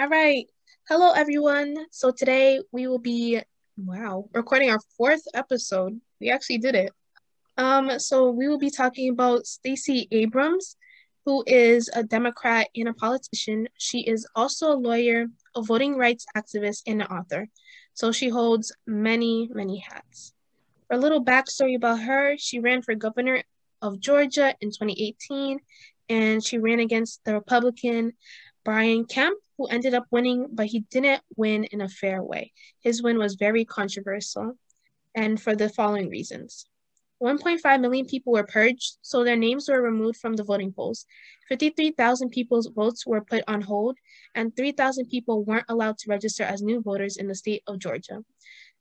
All right. Hello, everyone. So today we will be, wow, recording our fourth episode. We actually did it. Um, so we will be talking about Stacey Abrams, who is a Democrat and a politician. She is also a lawyer, a voting rights activist, and an author. So she holds many, many hats. For a little backstory about her, she ran for governor of Georgia in 2018, and she ran against the Republican Brian Kemp, who ended up winning, but he didn't win in a fair way. His win was very controversial, and for the following reasons. 1.5 million people were purged, so their names were removed from the voting polls. 53,000 people's votes were put on hold, and 3,000 people weren't allowed to register as new voters in the state of Georgia.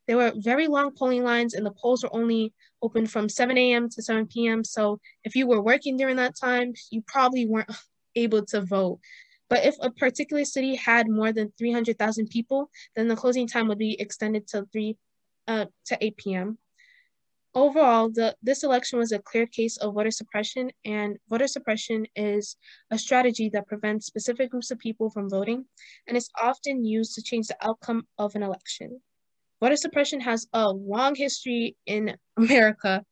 There were very long polling lines, and the polls were only open from 7 a.m. to 7 p.m. So if you were working during that time, you probably weren't able to vote. But if a particular city had more than 300,000 people, then the closing time would be extended to 3 uh, to 8 p.m. Overall, the, this election was a clear case of voter suppression, and voter suppression is a strategy that prevents specific groups of people from voting and is often used to change the outcome of an election. Voter suppression has a long history in America,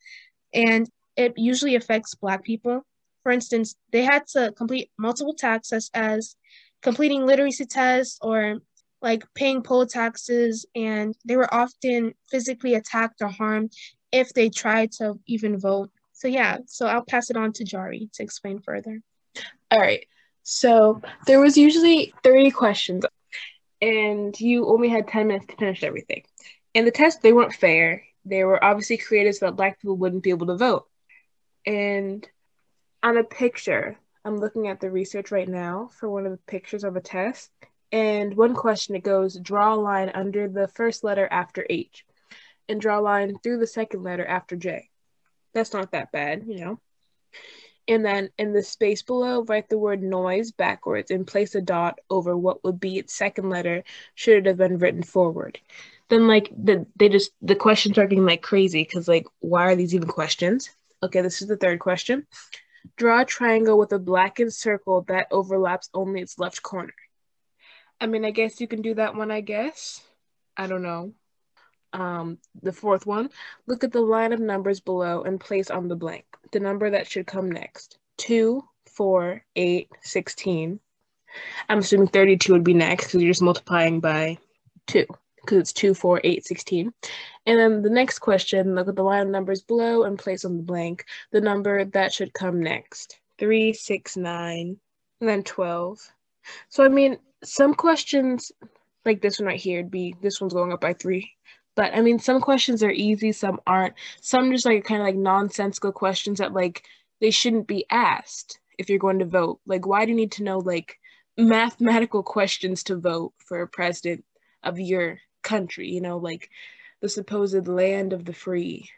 and it usually affects Black people. For instance, they had to complete multiple tasks such as completing literacy tests or like paying poll taxes, and they were often physically attacked or harmed if they tried to even vote. So yeah, so I'll pass it on to Jari to explain further. All right. So there was usually 30 questions and you only had 10 minutes to finish everything. And the tests, they weren't fair. They were obviously created so that black people wouldn't be able to vote. And on a picture, I'm looking at the research right now for one of the pictures of a test. And one question it goes, draw a line under the first letter after H and draw a line through the second letter after J. That's not that bad, you know. And then in the space below, write the word noise backwards and place a dot over what would be its second letter should it have been written forward. Then like the they just the questions are getting like crazy because like why are these even questions? Okay, this is the third question. Draw a triangle with a blackened circle that overlaps only its left corner. I mean, I guess you can do that one, I guess. I don't know um, the fourth one, look at the line of numbers below and place on the blank the number that should come next. 2, 4, 8, 16. I'm assuming 32 would be next because you're just multiplying by 2 because it's 2, 4, 8, 16. And then the next question, look at the line of numbers below and place on the blank the number that should come next. 3, 6, 9, and then 12. So, I mean, some questions like this one right here would be this one's going up by 3 but I mean, some questions are easy, some aren't. Some just like kind of like nonsensical questions that like they shouldn't be asked if you're going to vote. Like, why do you need to know like mathematical questions to vote for a president of your country? You know, like the supposed land of the free.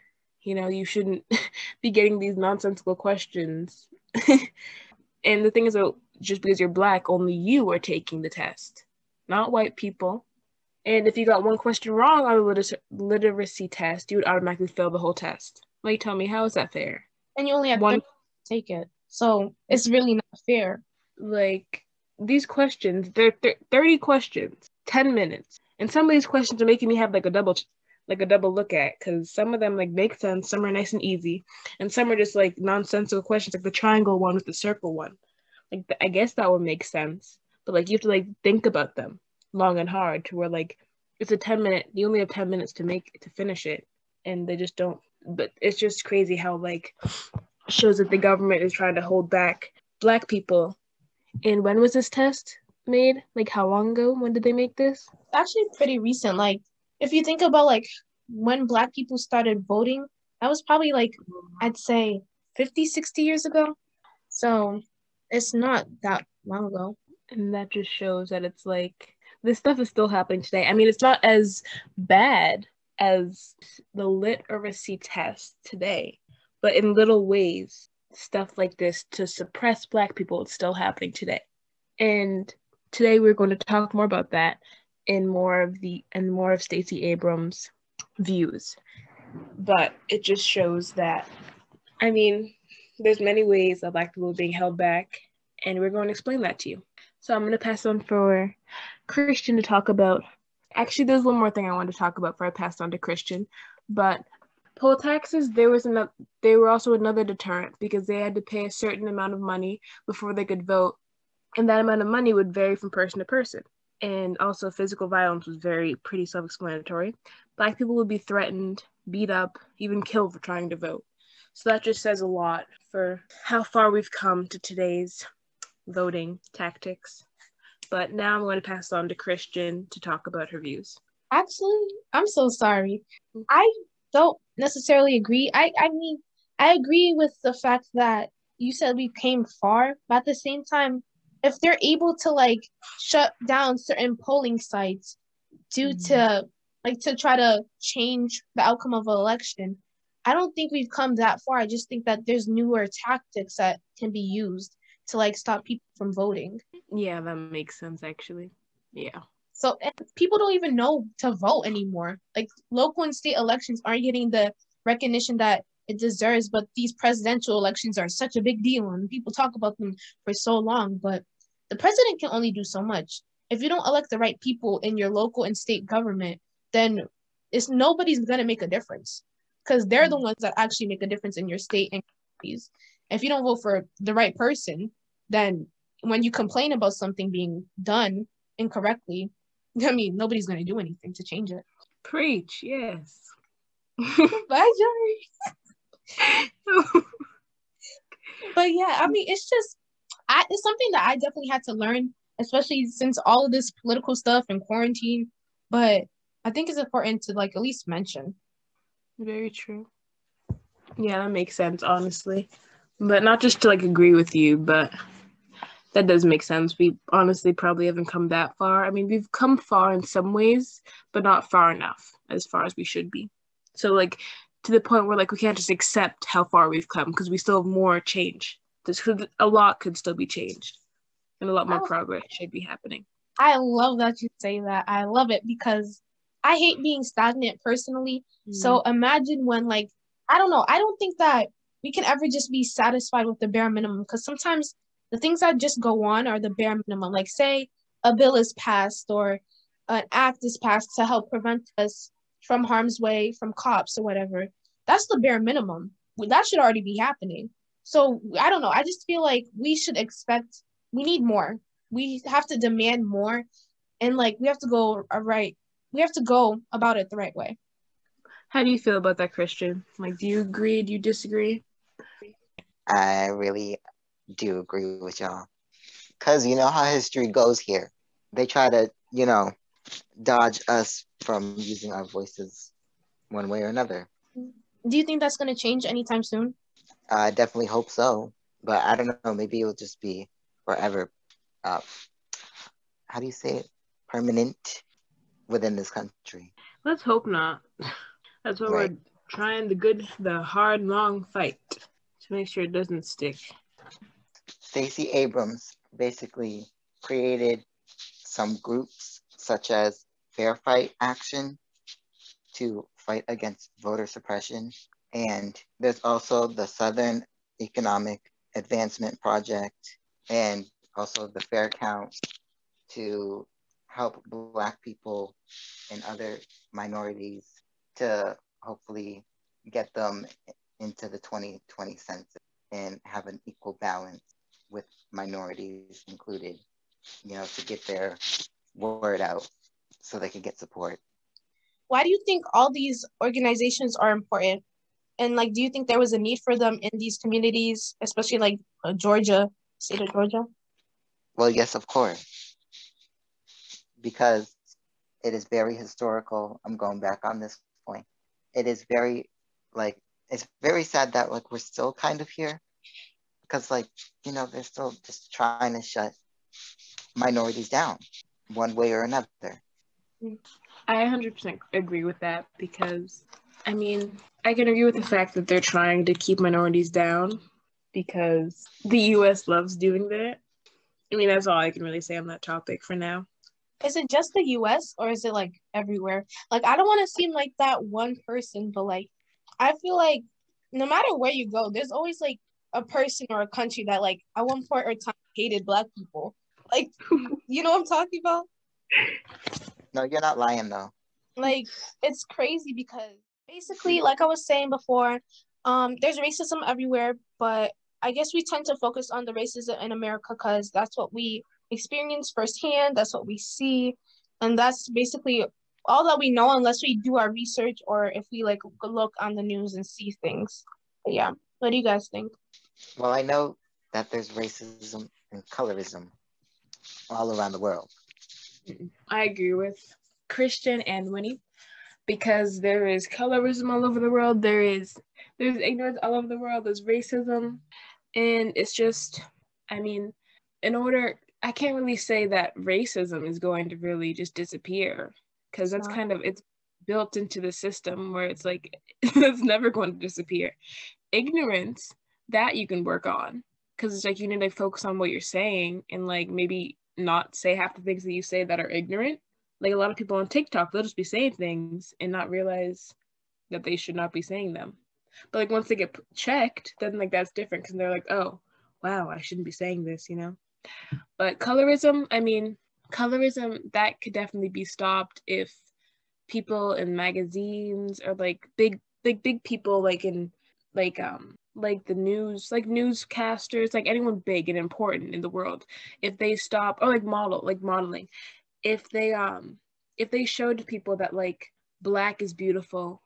You know, you shouldn't be getting these nonsensical questions. and the thing is, that just because you're black, only you are taking the test, not white people and if you got one question wrong on the liter- literacy test, you would automatically fail the whole test. Like, tell me, how is that fair? And you only have one to take it. So it's really not fair. Like, these questions, they're th- 30 questions, 10 minutes. And some of these questions are making me have like a double, like a double look at, because some of them like make sense, some are nice and easy, and some are just like nonsensical questions, like the triangle one with the circle one. Like, I guess that would make sense, but like you have to like think about them long and hard to where like it's a 10 minute you only have 10 minutes to make to finish it and they just don't but it's just crazy how like shows that the government is trying to hold back black people and when was this test made like how long ago? When did they make this? Actually pretty recent. Like if you think about like when black people started voting that was probably like i'd say 50 60 years ago. So it's not that long ago. And that just shows that it's like this stuff is still happening today. I mean, it's not as bad as the literacy test today, but in little ways, stuff like this to suppress Black people is still happening today. And today we're going to talk more about that in more of the and more of Stacey Abrams' views. But it just shows that, I mean, there's many ways of Black people being held back, and we're going to explain that to you. So I'm gonna pass on for Christian to talk about. Actually, there's one more thing I wanted to talk about before I passed on to Christian, but poll taxes there was another they were also another deterrent because they had to pay a certain amount of money before they could vote and that amount of money would vary from person to person. And also physical violence was very pretty self-explanatory. Black people would be threatened beat up even killed for trying to vote. So that just says a lot for how far we've come to today's voting tactics. But now i'm going to pass on to christian to talk about her views. Actually i'm so sorry. Mm-hmm. I don't necessarily agree. I I mean, I agree with the fact that you said we came far, but at the same time, if they're able to like shut down certain polling sites due mm-hmm. to like to try to change the outcome of an election, I don't think we've come that far. I just think that there's newer tactics that can be used to like stop people from voting. Yeah, that makes sense actually. Yeah. So people don't even know to vote anymore. Like local and state elections aren't getting the recognition that it deserves, but these presidential elections are such a big deal and people talk about them for so long. But the president can only do so much. If you don't elect the right people in your local and state government, then it's nobody's gonna make a difference because they're the mm. ones that actually make a difference in your state and communities. If you don't vote for the right person, then when you complain about something being done incorrectly, I mean, nobody's going to do anything to change it. Preach, yes. Bye, Joey. but yeah, I mean, it's just, I, it's something that I definitely had to learn, especially since all of this political stuff and quarantine. But I think it's important to like at least mention. Very true. Yeah, that makes sense, honestly. But not just to like agree with you, but that does make sense. We honestly probably haven't come that far. I mean, we've come far in some ways, but not far enough as far as we should be. So, like, to the point where like we can't just accept how far we've come because we still have more change. This could a lot could still be changed, and a lot more progress should be happening. I love that you say that. I love it because I hate being stagnant personally. Mm. So imagine when like I don't know. I don't think that we can ever just be satisfied with the bare minimum because sometimes the things that just go on are the bare minimum. Like, say a bill is passed or an act is passed to help prevent us from harm's way from cops or whatever. That's the bare minimum. That should already be happening. So I don't know. I just feel like we should expect. We need more. We have to demand more, and like we have to go right. We have to go about it the right way. How do you feel about that, Christian? Like, do you agree? Do you disagree? I really do agree with y'all. Because you know how history goes here. They try to, you know, dodge us from using our voices one way or another. Do you think that's going to change anytime soon? I definitely hope so. But I don't know. Maybe it'll just be forever. Uh, how do you say it? Permanent within this country. Let's hope not. That's why right. we're trying the good, the hard, long fight to make sure it doesn't stick. Stacey Abrams basically created some groups such as Fair Fight Action to fight against voter suppression. And there's also the Southern Economic Advancement Project and also the Fair Count to help Black people and other minorities to hopefully get them into the 2020 census and have an equal balance with minorities included, you know, to get their word out so they can get support. Why do you think all these organizations are important? And like, do you think there was a need for them in these communities, especially like uh, Georgia, state of Georgia? Well, yes, of course. Because it is very historical. I'm going back on this point. It is very, like, it's very sad that like we're still kind of here because like you know they're still just trying to shut minorities down one way or another. I 100% agree with that because i mean i can agree with the fact that they're trying to keep minorities down because the us loves doing that. I mean that's all i can really say on that topic for now. Is it just the us or is it like everywhere? Like i don't want to seem like that one person but like i feel like no matter where you go there's always like a person or a country that like at one point or time hated black people Like, you know what I'm talking about? No, you're not lying though. Like, it's crazy because basically, like I was saying before, um, there's racism everywhere, but I guess we tend to focus on the racism in America because that's what we experience firsthand. That's what we see, and that's basically all that we know unless we do our research or if we like look on the news and see things. But yeah, what do you guys think? Well, I know that there's racism and colorism all around the world. I agree with Christian and Winnie because there is colorism all over the world. There is there's ignorance all over the world. There's racism, and it's just, I mean, in order, I can't really say that racism is going to really just disappear because that's kind of it's built into the system where it's like it's never going to disappear. Ignorance that you can work on because it's like you need to focus on what you're saying and like maybe not say half the things that you say that are ignorant. Like a lot of people on TikTok, they'll just be saying things and not realize that they should not be saying them. But like once they get checked, then like that's different because they're like, oh, wow, I shouldn't be saying this, you know. But colorism, I mean, colorism that could definitely be stopped if people in magazines or like big, big, big people like in like um like the news, like newscasters, like anyone big and important in the world, if they stop or like model, like modeling, if they um if they showed people that like black is beautiful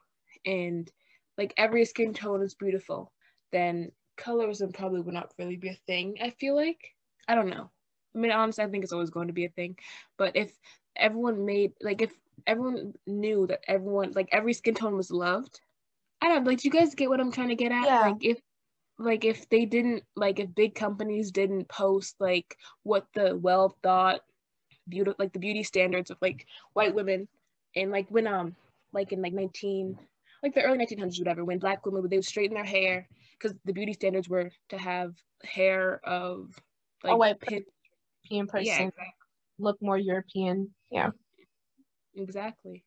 and like every skin tone is beautiful, then colorism probably would not really be a thing. I feel like I don't know. I mean, honestly, I think it's always going to be a thing. But if everyone made like if everyone knew that everyone like every skin tone was loved, I don't like. Do you guys get what I'm trying to get at? Yeah. Like if like if they didn't like if big companies didn't post like what the well thought beauty like the beauty standards of like white women and like when um like in like 19 like the early 1900s whatever when black women would they would straighten their hair because the beauty standards were to have hair of like a white pin- European person yeah exactly. look more European. Yeah. exactly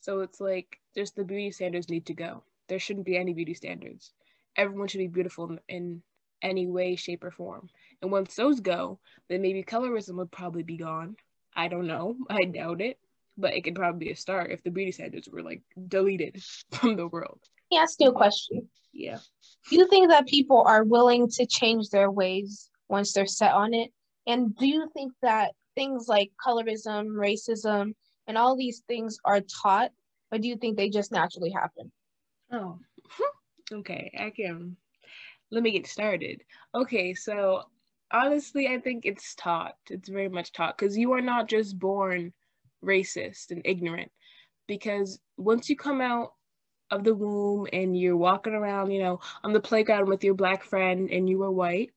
so it's like just the beauty standards need to go there shouldn't be any beauty standards. Everyone should be beautiful in, in any way shape or form. And once those go then maybe colorism would probably be gone. I don't know. I doubt it. But it could probably be a start if the beauty standards were like deleted from the world. Let me ask you a question. yeah. Do you think that people are willing to change their ways once they're set on it? And do you think that things like colorism, racism, and all these things are taught, or do you think they just naturally happen? Oh, okay. I can. Let me get started. Okay, so honestly, I think it's taught. It's very much taught because you are not just born racist and ignorant. Because once you come out of the womb and you're walking around, you know, on the playground with your black friend and you were white,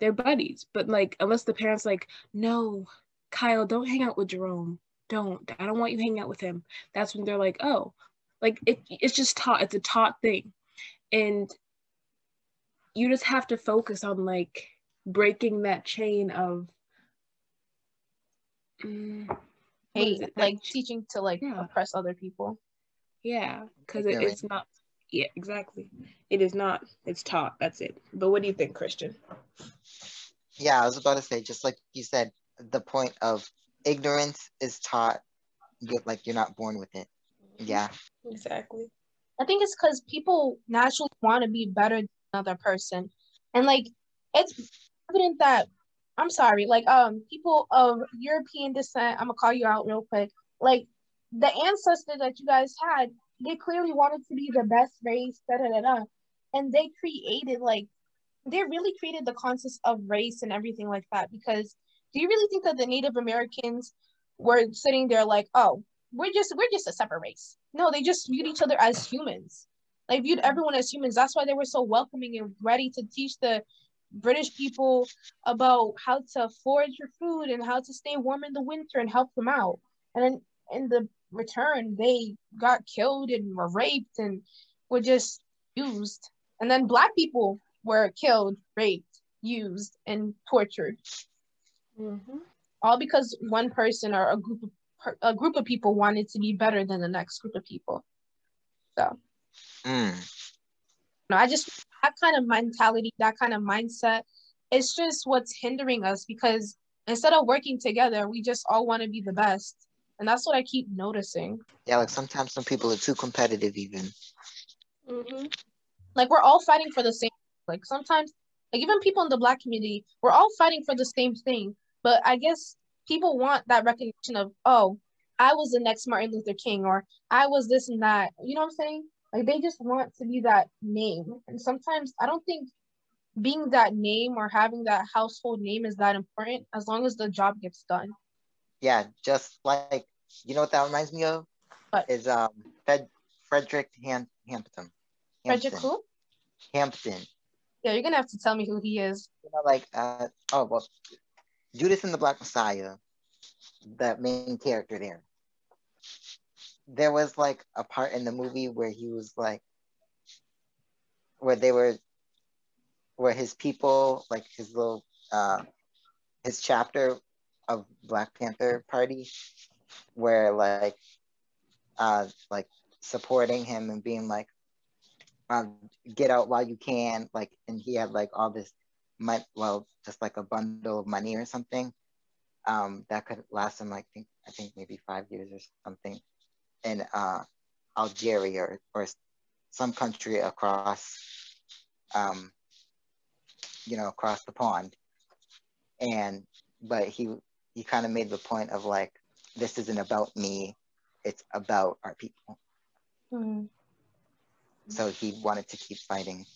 they're buddies. But like, unless the parents like, no, Kyle, don't hang out with Jerome. Don't. I don't want you hanging out with him. That's when they're like, oh, like it, it's just taught it's a taught thing and you just have to focus on like breaking that chain of mm, what Hey, like That- teaching to like Yeah. oppress other people. yeah because it, it's not yeah exactly it is not it's taught that's it but what do you think christian Yeah, I was about to say, just like you said, the point of ignorance is taught. You're like you're not born with it. Yeah, exactly I think it's because people naturally want to be better than another person, and like it's evident that I'm sorry, like um people of European descent. I'm gonna call you out real quick. Like the ancestors that you guys had, they clearly wanted to be the best race, da da da da, and they created like they really created the concept of race and everything like that. Because do you really think that the Native Americans were sitting there like, oh, we're just we're just a separate race. No, they just viewed each other as humans. They viewed everyone as humans. That's why they were so welcoming and ready to teach the British people about how to forage your food and how to stay warm in the winter and help them out. And then in the return, they got killed and were raped and were just used. And then black people were killed, raped, used, and tortured mm-hmm. all because one person or a group of a group of people wanted to be better than the next group of people. So, mm. no, I just that kind of mentality, that kind of mindset, it's just what's hindering us because instead of working together, we just all want to be the best. And that's what I keep noticing. Yeah, like sometimes some people are too competitive, even. Mm-hmm. Like we're all fighting for the same. Like sometimes, like even people in the black community, we're all fighting for the same thing. But I guess people want that recognition of, oh, I was the next Martin Luther King, or I was this and that. You know what I'm saying? Like they just want to be that name. And sometimes I don't think being that name or having that household name is that important as long as the job gets done. Yeah, just like you know what that reminds me of? What? Is um Fred Frederick Ham- Hampton. Frederick who? Hampton. Yeah, you're gonna have to tell me who he is. You know, like uh oh well Judas and the Black Messiah, the main character there. There was like a part in the movie where he was like where they were where his people, like his little uh his chapter of Black Panther Party, where like uh like supporting him and being like um, get out while you can like and he had like all this money well just like a bundle of money or something um that could last him like think i think maybe five years or something in uh algeria or, or some country across um you know across the pond. And but he he kind of made the point of like this isn't about me it's about our people. Hmm. so he wanted to keep fighting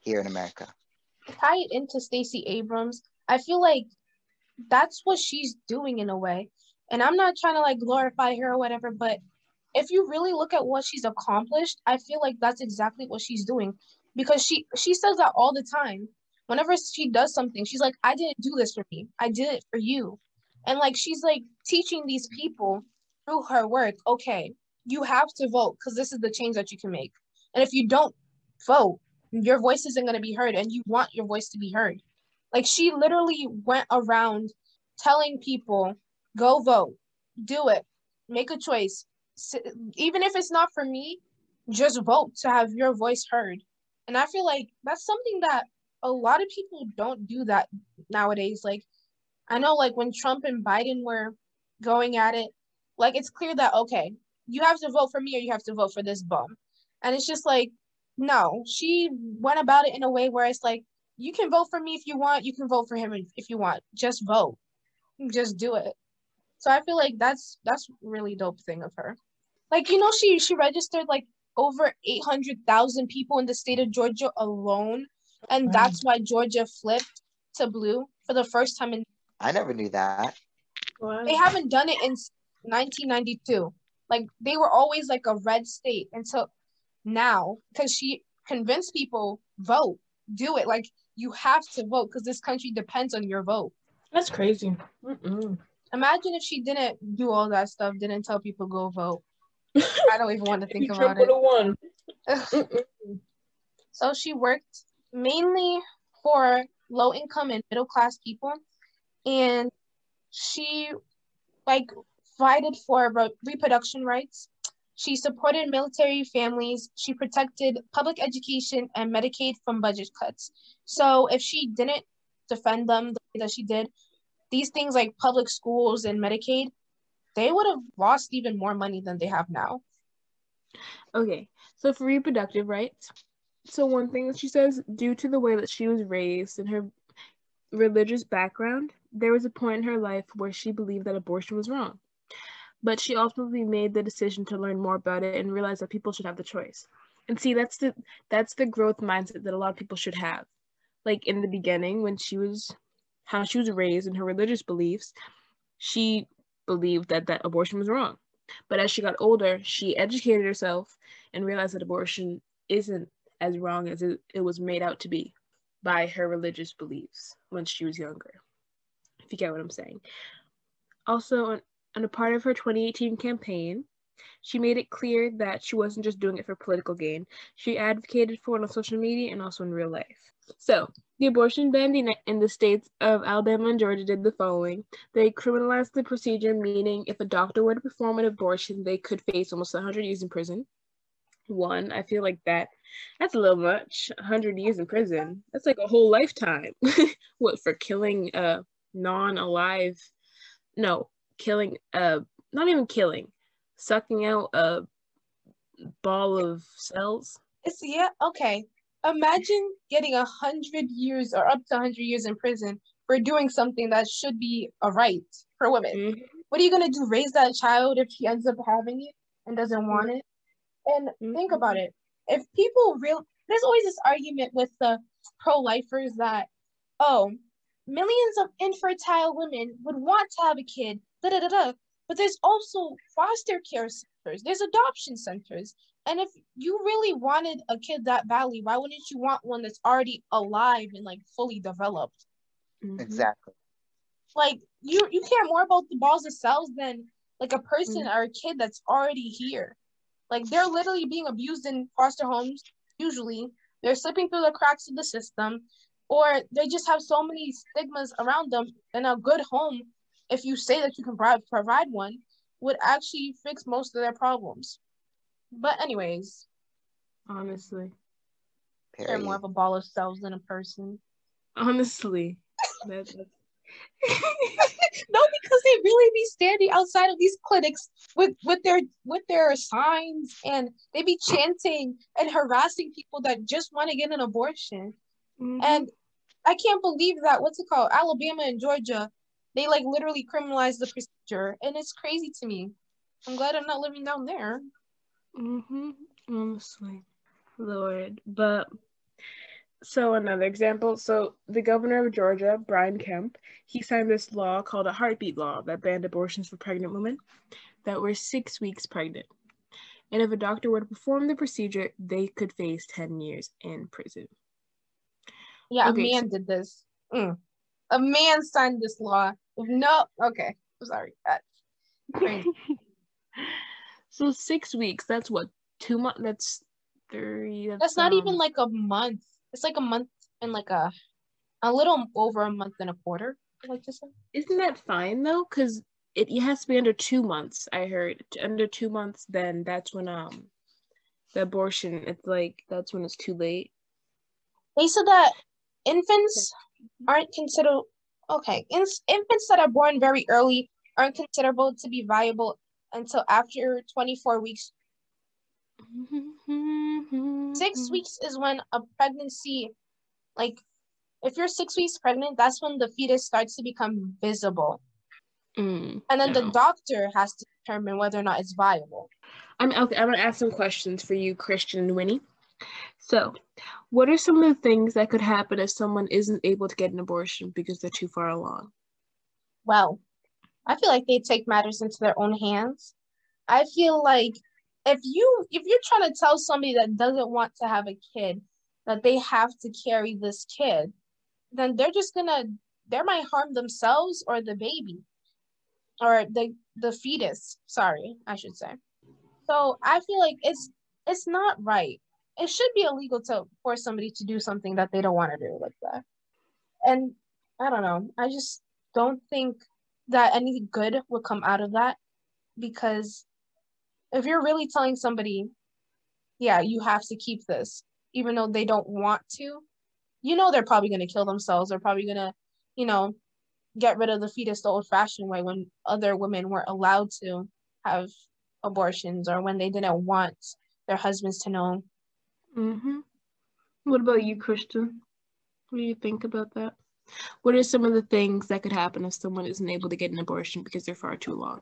here in america tie it into Stacey Abrams, I feel like that's what she's doing in a way. And I'm not trying to like glorify her or whatever, but if you really look at what she's accomplished, I feel like that's exactly what she's doing because she she says that all the time. Whenever she does something, she's like, "I didn't do this for me. I did it for you." And like she's like teaching these people through her work, okay, you have to vote because this is the change that you can make. And if you don't vote, your voice isn't going to be heard and you want your voice to be heard. Like she literally went around telling people, go vote, do it, make a choice. Even if it's not for me, just vote to have your voice heard. And I feel like that's something that a lot of people don't do that nowadays. Like, I know, like, when Trump and Biden were going at it, like, it's clear that, okay, you have to vote for me or you have to vote for this bum. And it's just like, no, she went about it in a way where it's like, you can vote for me if you want, you can vote for him if you want. Just vote. Just do it. So I feel like that's that's really dope thing of her. Like, you know, she she registered like over 800,000 people in the state of Georgia alone. And Right. that's why Georgia flipped to blue for the first time in i never knew that they haven't done it in 1992. Like they were always like a red state until now because she convinced people vote, do it. Like you have to vote because this country depends on your vote. That's crazy. Mm-mm. Imagine if she didn't do all that stuff, didn't tell people go vote. I don't even want to think about it. would have won. Ugh. Mm-mm. So she worked mainly for low income and middle class people. And she like fighted for re- reproduction rights. She supported military families. She protected public education and Medicaid from budget cuts. So if she didn't defend them the way that she did, these things like public schools and Medicaid, they would have lost even more money than they have now. Okay, so for reproductive rights, so one thing that she says, due to the way that she was raised and her religious background, there was a point in her life where she believed that abortion was wrong. But she ultimately made the decision to learn more about it and realize that people should have the choice. And see, that's the that's the growth mindset that a lot of people should have. Like in the beginning, when she was how she was raised and her religious beliefs, she believed that that abortion was wrong. But as she got older, she educated herself and realized that abortion isn't as wrong as it, it was made out to be by her religious beliefs when she was younger. If you get what I'm saying. Also, on a part of her 2018 campaign, she made it clear that she wasn't just doing it for political gain. She advocated for it on social media and also in real life. So, the abortion ban in, the states of Alabama and Georgia did the following. They criminalized the procedure, meaning if a doctor were to perform an abortion, they could face almost 100 years in prison. One, I feel like that that's a little much. 100 years in prison. That's like a whole lifetime. what for killing a non-alive, no, killing, uh, not even killing, sucking out a ball of cells. It's yeah, okay. Imagine getting a hundred years or up to hundred years in prison for doing something that should be a right for women. Mm-hmm. What are you gonna do? Raise that child if he ends up having it and doesn't want it? And mm-hmm. think about it. If people real there's always this argument with the pro-lifers that, oh, millions of infertile women would want to have a kid, da da da da. But there's also foster care centers, there's adoption centers. And if you really wanted a kid that badly, why wouldn't you want one that's already alive and like fully developed? Mm-hmm. Exactly. Like you you care more about the balls of cells than like a person mm-hmm. or a kid that's already here. Like they're literally being abused in foster homes, usually. They're slipping through the cracks of the system, or they just have so many stigmas around them. And a good home, if you say that you can provide provide one, would actually fix most of their problems. But anyways, honestly, they're more of a ball of cells than a person. Honestly, that, no, because they really be standing outside of these clinics with with their with their signs, and they be chanting and harassing people that just want to get an abortion. Mm-hmm. And I can't believe that what's it called? Alabama and Georgia, they like literally criminalize the procedure, and it's crazy to me. I'm glad I'm not living down there. Mm-hmm. Honestly, Lord. But so another example. So the governor of Georgia, Brian Kemp, he signed this law called a heartbeat law that banned abortions for pregnant women that were six weeks pregnant. And if a doctor were to perform the procedure, they could face 10 years in prison. Yeah, okay, a man so- did this. Mm. A man signed this law. No, okay. I'm sorry. That's. So six weeks. That's what two months. That's three. That's, that's not um, even like a month. It's like a month and like a a little over a month and a quarter. Like to say. Isn't that fine though? Because it, it has to be under two months. I heard under two months. Then that's when um the abortion. It's like that's when it's too late. They said that infants aren't considered okay. In, infants that are born very early aren't considerable to be viable until after 24 weeks. six weeks is when a pregnancy, like, if you're six weeks pregnant, that's when the fetus starts to become visible. Mm, and then no. the doctor has to determine whether or not it's viable. I'm okay. I'm gonna ask some questions for you, Christian and Winnie. So, what are some of the things that could happen if someone isn't able to get an abortion because they're too far along? Well, I feel like they take matters into their own hands. I feel like if you if you're trying to tell somebody that doesn't want to have a kid that they have to carry this kid, then they're just gonna they might harm themselves or the baby or the the fetus. Sorry, I should say. So I feel like it's it's not right. It should be illegal to force somebody to do something that they don't want to do like that. And I don't know. I just don't think that any good would come out of that because if you're really telling somebody yeah you have to keep this even though they don't want to you know they're probably going to kill themselves they're probably going to you know get rid of the fetus the old fashioned way when other women weren't allowed to have abortions or when they didn't want their husbands to know mm-hmm. what about you christian what do you think about that what are some of the things that could happen if someone isn't able to get an abortion because they're far too long?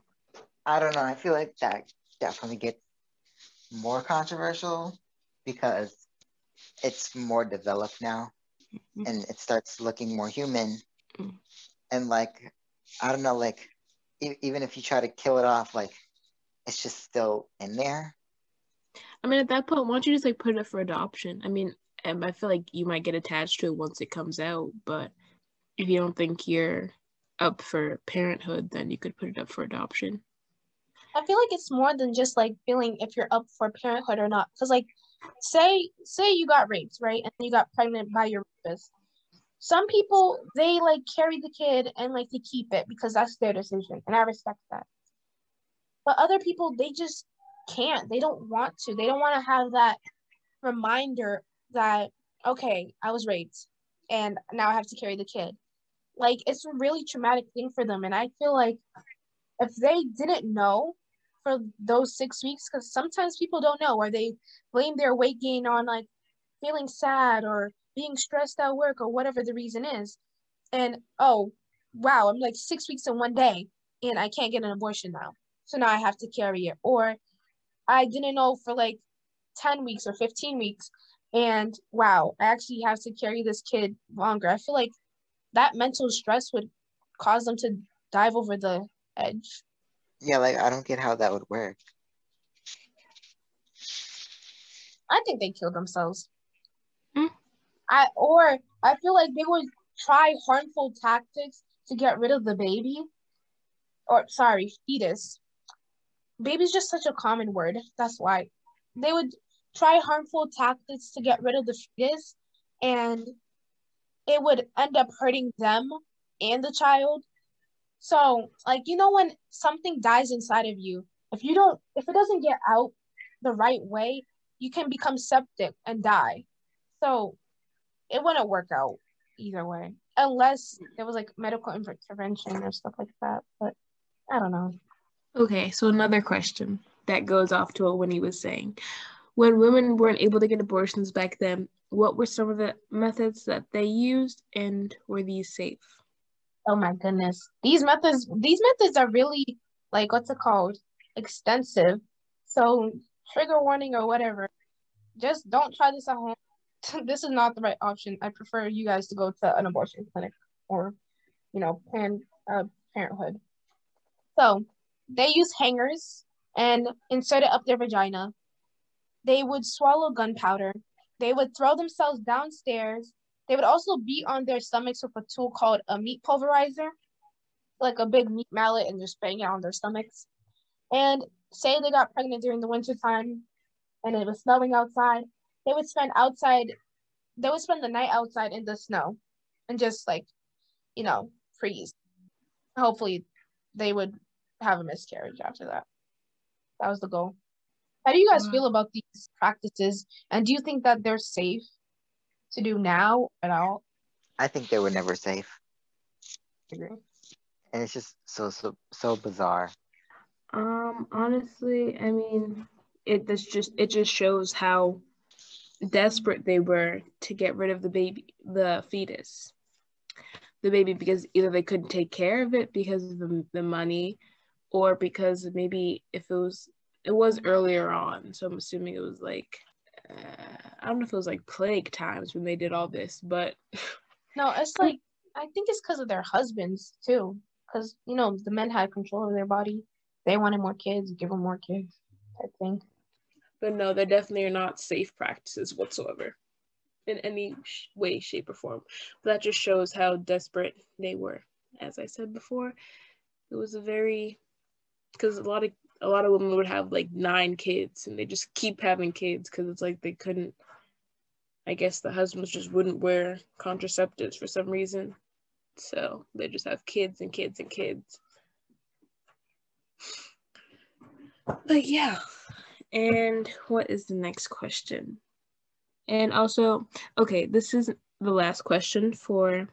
I don't know. I feel like that definitely gets more controversial because it's more developed now mm-hmm. and it starts looking more human. Mm-hmm. And like, I don't know, like, e- even if you try to kill it off, like, it's just still in there. I mean, at that point, why don't you just like put it up for adoption? I mean, um, I feel like you might get attached to it once it comes out, but if you don't think you're up for parenthood, then you could put it up for adoption. I feel like it's more than just like feeling if you're up for parenthood or not. Because like, say say you got raped, right, and you got pregnant by your rapist. Some people they like carry the kid and like to keep it because that's their decision, and I respect that. But other people they just can't. They don't want to. They don't want to have that reminder that okay, I was raped, and now I have to carry the kid. like it's a really traumatic thing for them. And I feel like if they didn't know for those six weeks, because sometimes people don't know, or they blame their weight gain on like feeling sad or being stressed at work or whatever the reason is. And oh, wow, I'm like six weeks in one day and I can't get an abortion now. So now I have to carry it. Or I didn't know for like 10 weeks or 15 weeks. And wow, I actually have to carry this kid longer. I feel like that mental stress would cause them to dive over the edge. Yeah, like I don't get how that would work. I think they killed themselves. Mm. I or I feel like they would try harmful tactics to get rid of the baby. Or sorry, fetus. Baby's just such a common word. That's why. They would try harmful tactics to get rid of the fetus and it would end up hurting them and the child. So, like, you know, when something dies inside of you, if you don't, if it doesn't get out the right way, you can become septic and die. So, it wouldn't work out either way, unless there was like medical intervention or stuff like that. But I don't know. Okay, so another question that goes off to what Winnie was saying. When women weren't able to get abortions back then, what were some of the methods that they used and were these safe? Oh my goodness. These methods these methods are really like what's it called? Extensive. So trigger warning or whatever. Just don't try this at home. this is not the right option. I prefer you guys to go to an abortion clinic or, you know, Planned uh, Parenthood. So they use hangers and insert it up their vagina. They would swallow gunpowder they would throw themselves downstairs. They would also beat on their stomachs with a tool called a meat pulverizer, like a big meat mallet, and just bang it on their stomachs. And say they got pregnant during the wintertime and it was snowing outside, they would spend outside, they would spend the night outside in the snow and just like, you know, freeze. Hopefully they would have a miscarriage after that. That was the goal. How do you guys feel about these practices? And do you think that they're safe to do now at all? I think they were never safe. I agree. And it's just so so so bizarre. Um, honestly, I mean, it this just it just shows how desperate they were to get rid of the baby, the fetus, the baby, because either they couldn't take care of it because of the, the money, or because maybe if it was it was earlier on, so I'm assuming it was like uh, I don't know if it was like plague times when they did all this, but no, it's like I think it's because of their husbands too, because you know the men had control of their body. They wanted more kids, give them more kids. I think. But no, they definitely are not safe practices whatsoever, in any way, shape, or form. But that just shows how desperate they were. As I said before, it was a very because a lot of a lot of women would have like nine kids and they just keep having kids because it's like they couldn't i guess the husbands just wouldn't wear contraceptives for some reason. So they just have kids and kids and kids. But yeah. And what is the next question? And also okay this is the last question for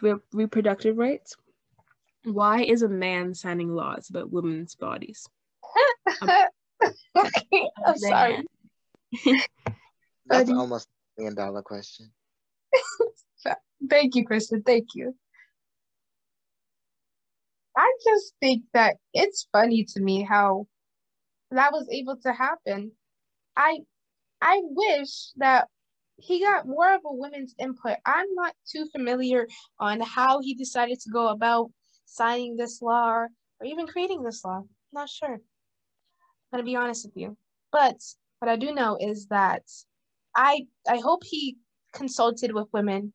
re- reproductive rights why is a man signing laws about women's bodies? okay, I'm sorry. That's almost a million dollar question. Thank you, Kristen. Thank you. I just think that it's funny to me how that was able to happen. I I wish that he got more of a women's input. I'm not too familiar on how he decided to go about signing this law or, or even creating this law. I'm not sure. I'm gonna be honest with you. But what I do know is that I I hope he consulted with women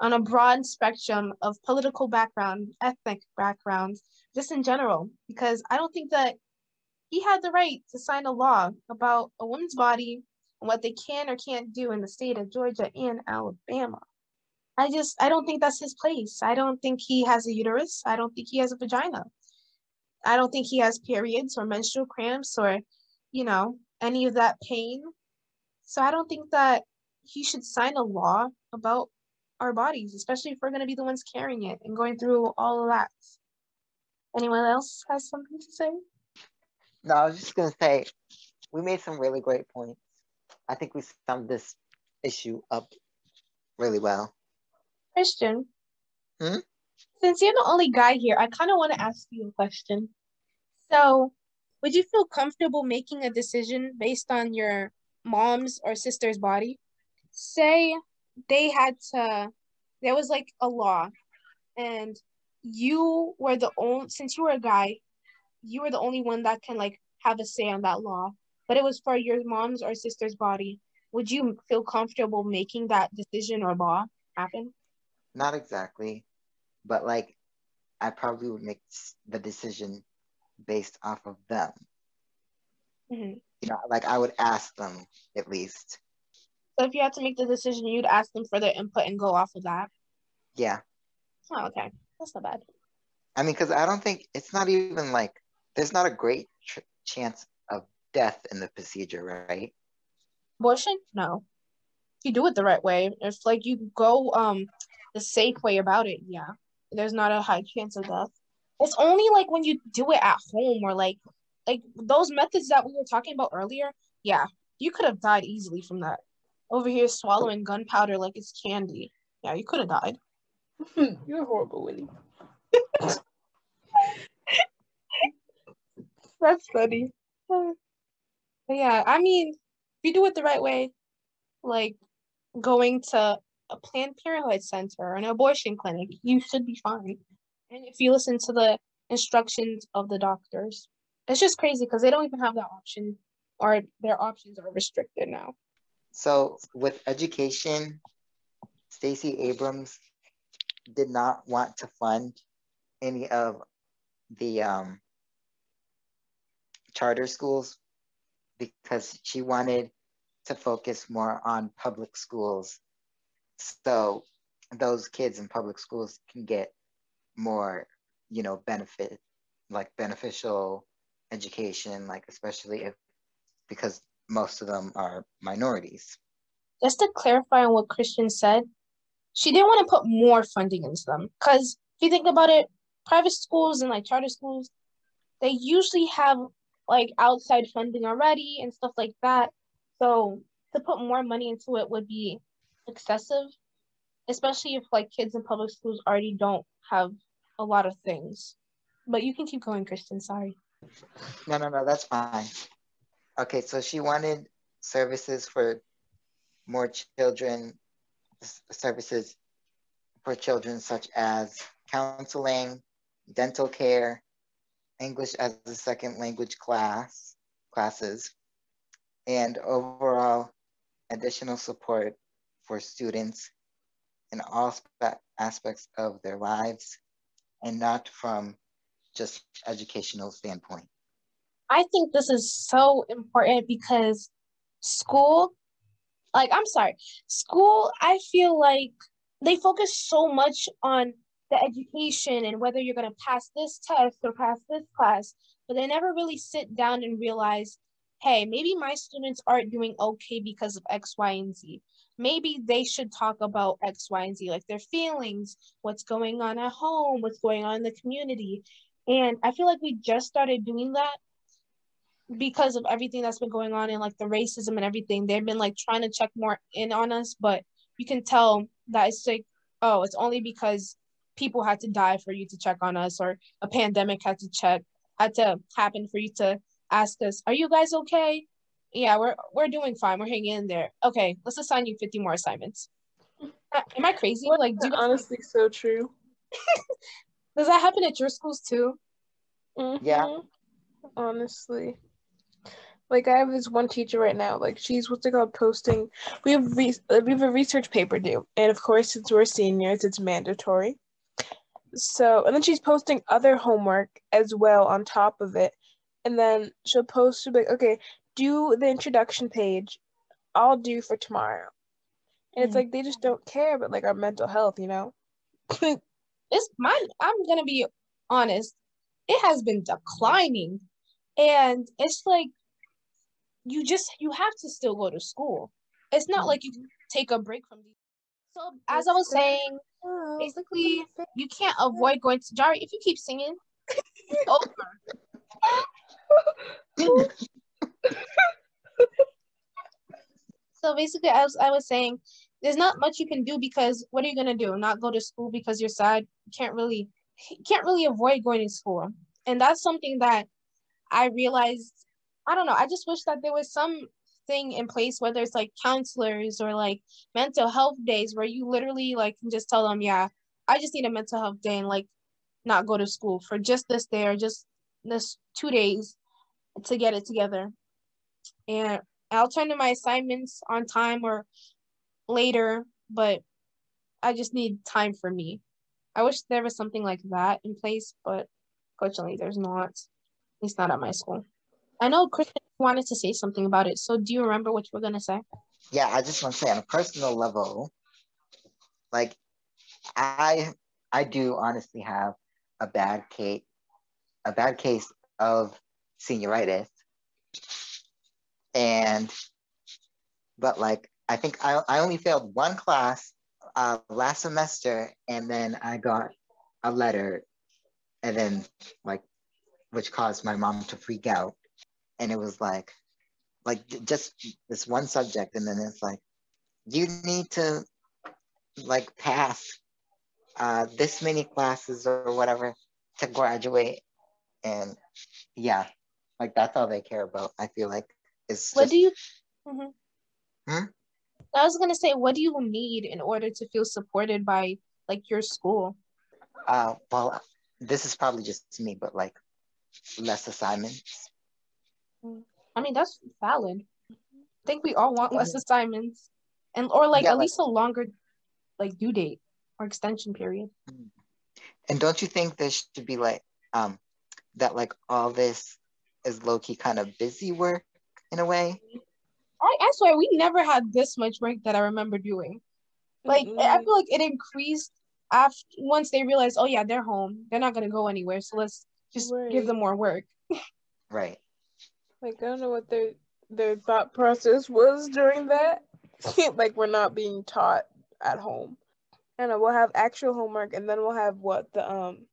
on a broad spectrum of political background, ethnic backgrounds, just in general, because I don't think that he had the right to sign a law about a woman's body and what they can or can't do in the state of Georgia and Alabama. I just I don't think that's his place. I don't think he has a uterus. I don't think he has a vagina. I don't think he has periods or menstrual cramps or, you know, any of that pain. So I don't think that he should sign a law about our bodies, especially if we're going to be the ones carrying it and going through all of that. Anyone else has something to say? No, I was just gonna say we made some really great points. I think we summed this issue up really well. Christian, Hmm? since you're the only guy here, I kind of want to ask you a question. So, would you feel comfortable making a decision based on your mom's or sister's body? Say they had to, there was like a law, and you were the only, since you were a guy, you were the only one that can like have a say on that law, but it was for your mom's or sister's body. Would you feel comfortable making that decision or law happen? Not exactly, but like I probably would make the decision based off of them. Mhm. You know, like I would ask them at least. So if you had to make the decision, you'd ask them for their input and go off of that. Yeah. Oh, okay. That's not bad. I mean, because I don't think it's not even like there's not a great tr- chance of death in the procedure, right? Abortion? No. You do it the right way, if like you go um the safe way about it, yeah. There's not a high chance of death. It's only like when you do it at home or like like those methods that we were talking about earlier, yeah, you could have died easily from that. Over here swallowing gunpowder like it's candy. Yeah, you could have died. You're horrible, Winnie. That's funny. But yeah, I mean, if you do it the right way, like going to a Planned Parenthood center or an abortion clinic, you should be fine. And if you listen to the instructions of the doctors, it's just crazy because they don't even have that option, or their options are restricted now. So with education, Stacey Abrams did not want to fund any of the um, charter schools because she wanted to focus more on public schools. So those kids in public schools can get more, you know, benefit, like beneficial education, like especially if because most of them are minorities. Just to clarify on what Christian said, she didn't want to put more funding into them because if you think about it, private schools and like charter schools, they usually have like outside funding already and stuff like that. So to put more money into it would be excessive, especially if like kids in public schools already don't have a lot of things. But you can keep going, Christian. Sorry. No, no, no, that's fine. Okay, so she wanted services for more children, services for children such as counseling, dental care, English as a second language class, classes, and overall additional support for students in all aspects of their lives and not from just educational standpoint. I think this is so important because school, like, I'm sorry, school, I feel like they focus so much on the education and whether you're going to pass this test or pass this class, but they never really sit down and realize, hey, maybe my students aren't doing okay because of X, Y, and Z. Maybe they should talk about X, Y, and Z, like their feelings, what's going on at home, what's going on in the community. And I feel like we just started doing that because of everything that's been going on and like the racism and everything, they've been like trying to check more in on us, but you can tell that it's like, oh, it's only because people had to die for you to check on us or a pandemic had to check had to happen for you to ask us, are you guys okay? Yeah, we're we're doing fine. We're hanging in there. Okay, let's assign you 50 more assignments. Uh, Am I crazy? Like, do you guys, honestly so true. does that happen at your schools too? Yeah. Mhm. Honestly. Like I have this one teacher right now. Like she's what's it called posting. We have re- uh, we have a research paper due, and of course, since we're seniors, it's mandatory. So and then she's posting other homework as well on top of it, and then she'll post she'll be like, okay, do the introduction page. I'll do for tomorrow, and it's Mhm. like they just don't care about like our mental health, you know. it's my i'm gonna be honest it has been declining and it's like you just you have to still go to school it's not like you can take a break from these So as I was saying, basically you can't avoid going to Jari if you keep singing. over. so basically, as I was saying, there's not much you can do because what are you gonna do? Not go to school because you're sad? Can't really, can't really avoid going to school, and that's something that I realized. I don't know. I just wish that there was some thing in place, whether it's like counselors or like mental health days, where you literally like can just tell them, yeah, I just need a mental health day and like not go to school for just this day or just this two days to get it together. And I'll turn to my assignments on time or later, but I just need time for me. I wish there was something like that in place, but fortunately there's not. At least not at my school. I know Christian wanted to say something about it. So do you remember what you were gonna say? Yeah, I just want to say on a personal level, like I I do honestly have a bad case a bad case of senioritis. And but like I think I, I only failed one class uh, last semester and then I got a letter and then like which caused my mom to freak out. And it was like like just this one subject and then it's like you need to like pass uh, this many classes or whatever to graduate. And yeah like that's all they care about i feel like is what just... do you mm-hmm. hmm? i was gonna say what do you need in order to feel supported by like your school uh well this is probably just me but like less assignments I mean, that's valid. I think we all want less assignments and or like yeah, at like, least a longer like due date or extension period. And don't you think there should be like um that like all this is low key kind of busy work in a way? I, I swear we never had this much work that I remember doing. Like mm-hmm. I feel like it increased after once they realized, oh yeah, they're home. They're not gonna go anywhere. So let's just right. give them more work. right. Like I don't know what their their thought process was during that. like we're not being taught at home. I know we'll have actual homework and then we'll have what the um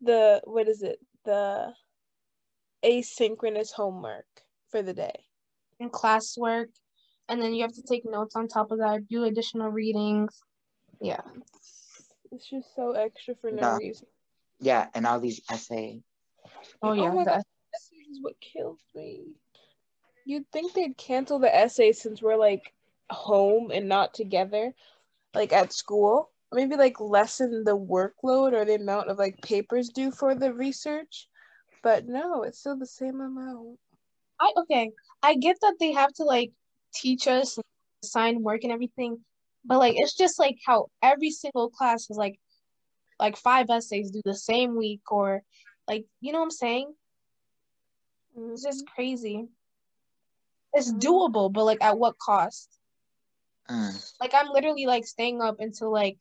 the what is it the asynchronous homework for the day. And classwork. And then you have to take notes on top of that do additional readings. Yeah. It's just so extra for no, reason. Yeah and all these essays oh, oh yeah oh the, is what kills me. You'd think they'd cancel the essay since we're like home and not together, like at school. Maybe like lessen the workload or the amount of like papers due for the research. But no, it's still the same amount. I okay. I get that they have to like teach us sign work and everything, but like it's just like how every single class is like like five essays do the same week or like you know what I'm saying? It's just crazy. It's doable, but like at what cost? Mm. Like I'm literally like staying up until like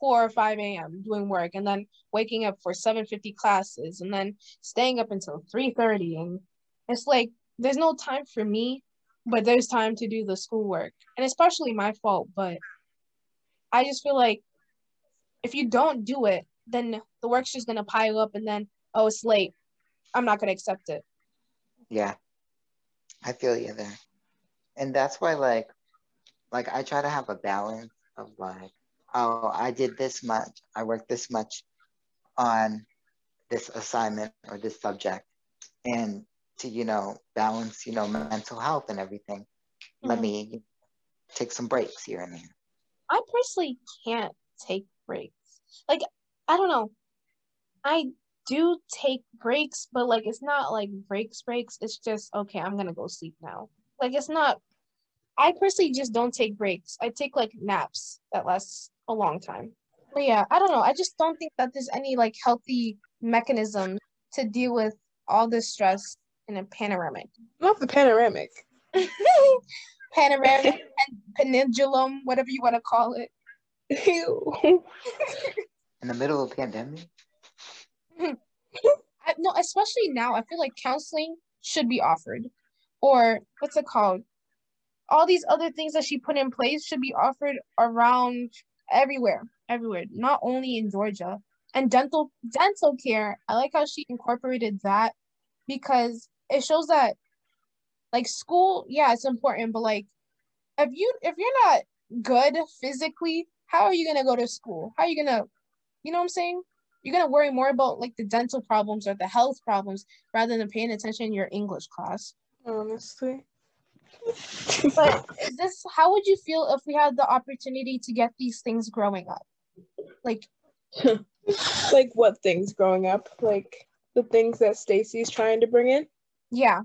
four or five a.m. doing work, and then waking up for seven fifty classes, and then staying up until three thirty, and it's like there's no time for me, but there's time to do the schoolwork, and especially my fault. But I just feel like if you don't do it, then the work's just gonna pile up, and then oh, it's late. I'm not gonna accept it. Yeah. I feel you there. And that's why like like I try to have a balance of like, oh, I did this much, I worked this much on this assignment or this subject. And to, you know, balance, you know, mental health and everything. Mm-hmm. Let me take some breaks here and there. I personally can't take breaks. Like, I don't know. I do take breaks, but like it's not like breaks, breaks. It's just okay, I'm gonna go sleep now. Like it's not I personally just don't take breaks. I take like naps that last a long time. But yeah, I don't know. I just don't think that there's any like healthy mechanism to deal with all this stress in a panoramic. Not the panoramic. panoramic pendulum, whatever you want to call it. In the middle of pandemic? I, no, especially now, I feel like counseling should be offered, or what's it called? All these other things that she put in place should be offered around everywhere, everywhere, not only in Georgia. And dental dental care, I like how she incorporated that because it shows that like school, yeah, it's important, but like if you if you're not good physically, how are you gonna go to school? How are you gonna, you know what I'm saying? You're gonna worry more about like the dental problems or the health problems rather than paying attention in your English class. Honestly. but this how would you feel if we had the opportunity to get these things growing up? Like like what things growing up? Like the things that Stacey's trying to bring in? Yeah.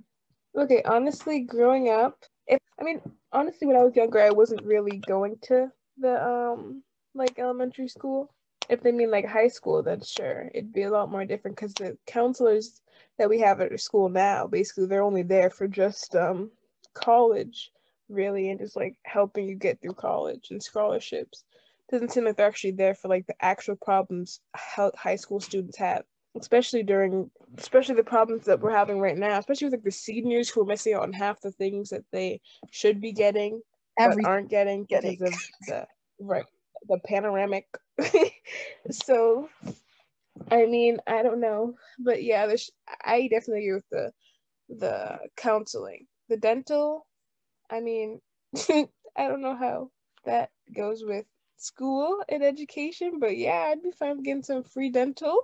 Okay, honestly, growing up, if I mean, honestly, when I was younger, I wasn't really going to the um like elementary school. If they mean like high school, then sure, it'd be a lot more different because the counselors that we have at our school now, basically, they're only there for just um college, really, and just like helping you get through college and scholarships. Doesn't seem like they're actually there for like the actual problems high school students have especially during especially the problems that we're having right now especially with like the seniors who are missing out on half the things that they should be getting Every- but aren't getting because of the right the panoramic. So i mean i don't know but yeah there's i definitely agree with the the counseling the dental i mean i don't know how that goes with school and education but yeah i'd be fine getting some free dental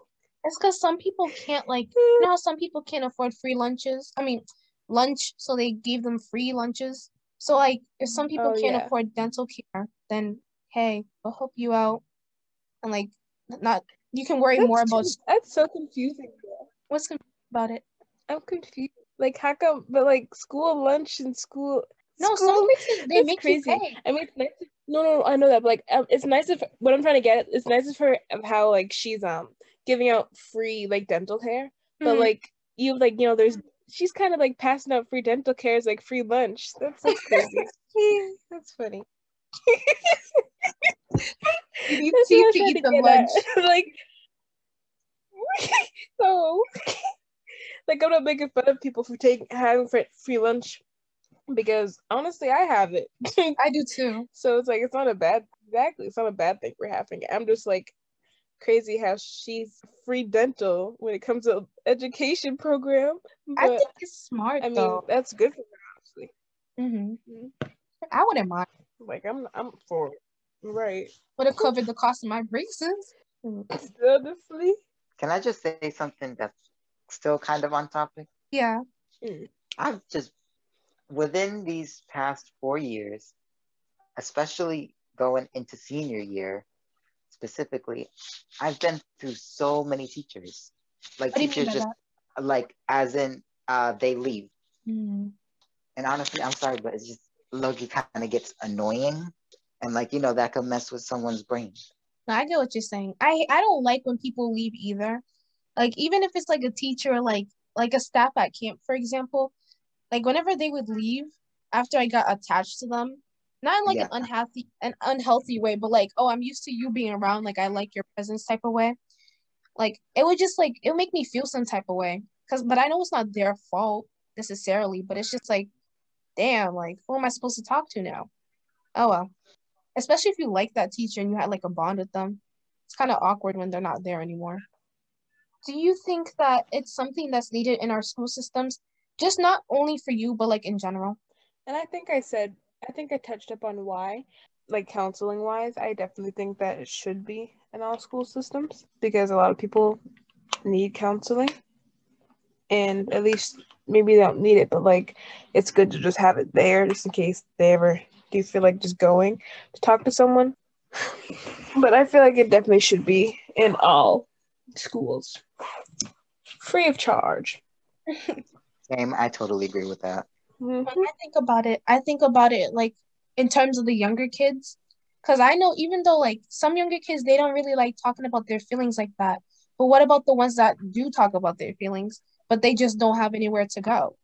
it's because some people can't like you know some people can't afford free lunches. I mean lunch, so they gave them free lunches. So like if some people oh, can't yeah. afford dental care, then hey, we'll help you out. And like not you can worry that's more about too, that's so confusing. What's confusing about it? I'm confused. Like how come but like school lunch and school no, school, some places they make crazy. you pay. I mean, nice no, no, I know that, but like, um, it's nice if what I'm trying to get. It's nice of her of how like she's um giving out free like dental care, but mm-hmm. like you like you know there's she's kind of like passing out free dental care as like free lunch. That's, that's crazy. that's funny. you need to eat the lunch. like so like I'm not making fun of people for taking having free lunch because honestly I have it. I do too. So it's like it's not a bad exactly it's not a bad thing for having it. I'm just like crazy how she's free dental when it comes to education program. But, I think it's smart. I mean, that's good for her, honestly. Mm-hmm. mm-hmm. I wouldn't mind. Like I'm, I'm for it. Right. Would have covered the cost of my braces. Honestly. Can I just say something that's still kind of on topic? Yeah. Mm. I've just within these past four years, especially going into senior year, specifically, I've been through so many teachers. Like teachers just that? like as in uh they leave. Mm. And honestly, I'm sorry, but it's just low key kind of gets annoying. And like, you know, that could mess with someone's brain. No, I get what you're saying. I I don't like when people leave either. Like even if it's like a teacher, like like a staff at camp, for example, like whenever they would leave after I got attached to them, not in like yeah. an unhealthy an unhealthy way but like oh i'm used to you being around like i like your presence type of way like it would just like it would make me feel some type of way. Because but i know it's not their fault necessarily but it's just like damn like who am i supposed to talk to now? Oh well. Especially if you like that teacher and you had like a bond with them it's kind of awkward when they're not there anymore do you think that it's something that's needed in our school systems just not only for you but like in general and i think i said I think I touched up on why, like counseling wise, I definitely think that it should be in all school systems because a lot of people need counseling. And at least maybe they don't need it, but like it's good to just have it there just in case they ever do feel like just going to talk to someone. but I feel like it definitely should be in all schools. Free of charge. Same, I totally agree with that. Mm-hmm. When I think about it, I think about it like in terms of the younger kids. Cause I know even though like some younger kids they don't really like talking about their feelings like that. But what about the ones that do talk about their feelings, but they just don't have anywhere to go?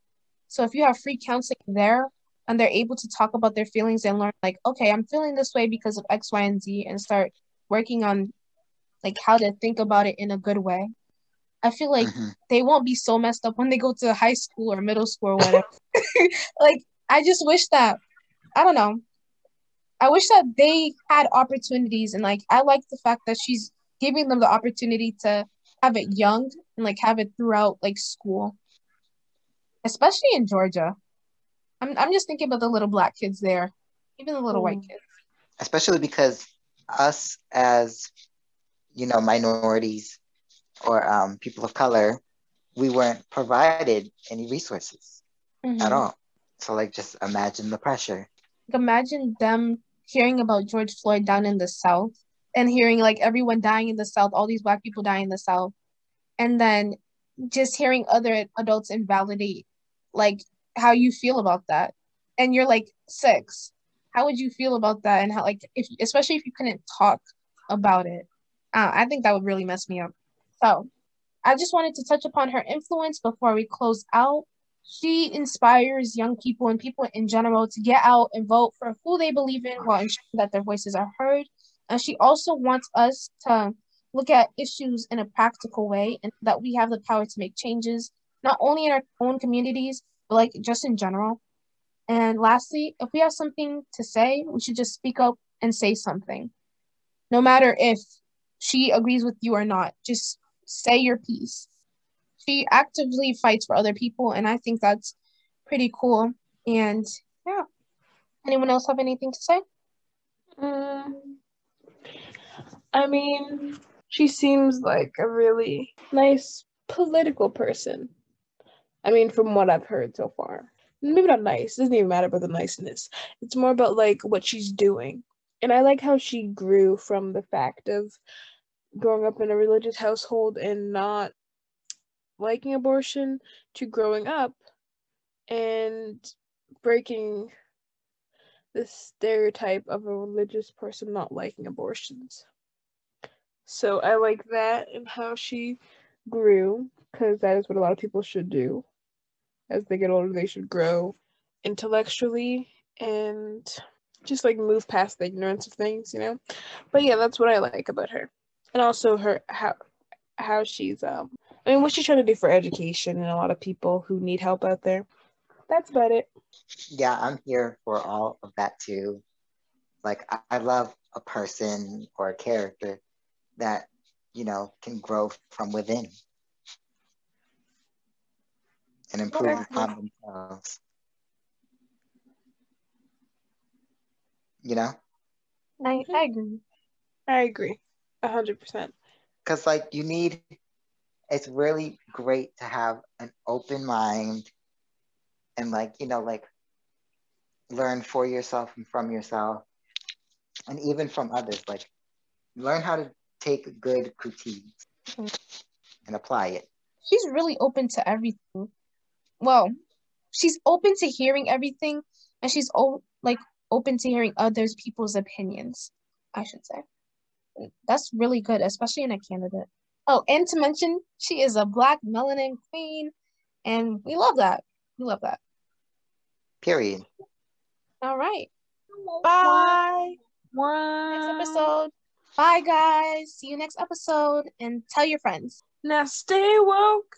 So if you have free counseling there and they're able to talk about their feelings and learn like, okay, I'm feeling this way because of X, Y, and Z and start working on like how to think about it in a good way. I feel like mm-hmm. they won't be so messed up when they go to high school or middle school or whatever. like I just wish that I don't know. I wish that they had opportunities and like I like the fact that she's giving them the opportunity to have it young and like have it throughout like school. Especially in Georgia. I'm I'm just thinking about the little black kids there, even the little mm. white kids. Especially because us as you know minorities or um, people of color, we weren't provided any resources mm-hmm. at all. So like just imagine the pressure. Imagine them hearing about George Floyd down in the South and hearing like everyone dying in the South, all these black people dying in the South, and then just hearing other adults invalidate like how you feel about that. And you're like six. How would you feel about that? And how like if especially if you couldn't talk about it. Uh, I think that would really mess me up. So I just wanted to touch upon her influence before we close out she inspires young people and people in general to get out and vote for who they believe in while ensuring that their voices are heard. And she also wants us to look at issues in a practical way and that we have the power to make changes, not only in our own communities, but like just in general. And lastly, if we have something to say, we should just speak up and say something. No matter if she agrees with you or not, just say your piece she actively fights for other people, and I think that's pretty cool. And yeah, anyone else have anything to say? Um, I mean, she seems like a really nice political person. I mean, from what I've heard so far. Maybe not nice. It doesn't even matter about the niceness. It's more about like what she's doing. And I like how she grew from the fact of growing up in a religious household and not liking abortion to growing up and breaking the stereotype of a religious person not liking abortions. So I like that and how she grew because that is what a lot of people should do. As they get older, they should grow intellectually and just like move past the ignorance of things, you know. But yeah, that's what I like about her, and also her how how she's um I mean, what she's trying to do for education and a lot of people who need help out there. That's about it. Yeah, I'm here for all of that too. Like, I, I love a person or a character that, you know, can grow from within and improve upon themselves. You know? I, I agree. I agree. A hundred percent. Because, like, you need it's really great to have an open mind and like you know like learn for yourself and from yourself and even from others. Like learn how to take good critiques and apply it. She's really open to everything. Well she's open to hearing everything and she's o- like open to hearing others people's opinions i should say that's really good especially in a candidate Oh, and to mention, she is a black melanin queen, and we love that. We love that. Period. All right. Bye. Bye. Next episode. Bye, guys. See you next episode, and tell your friends. Now stay woke.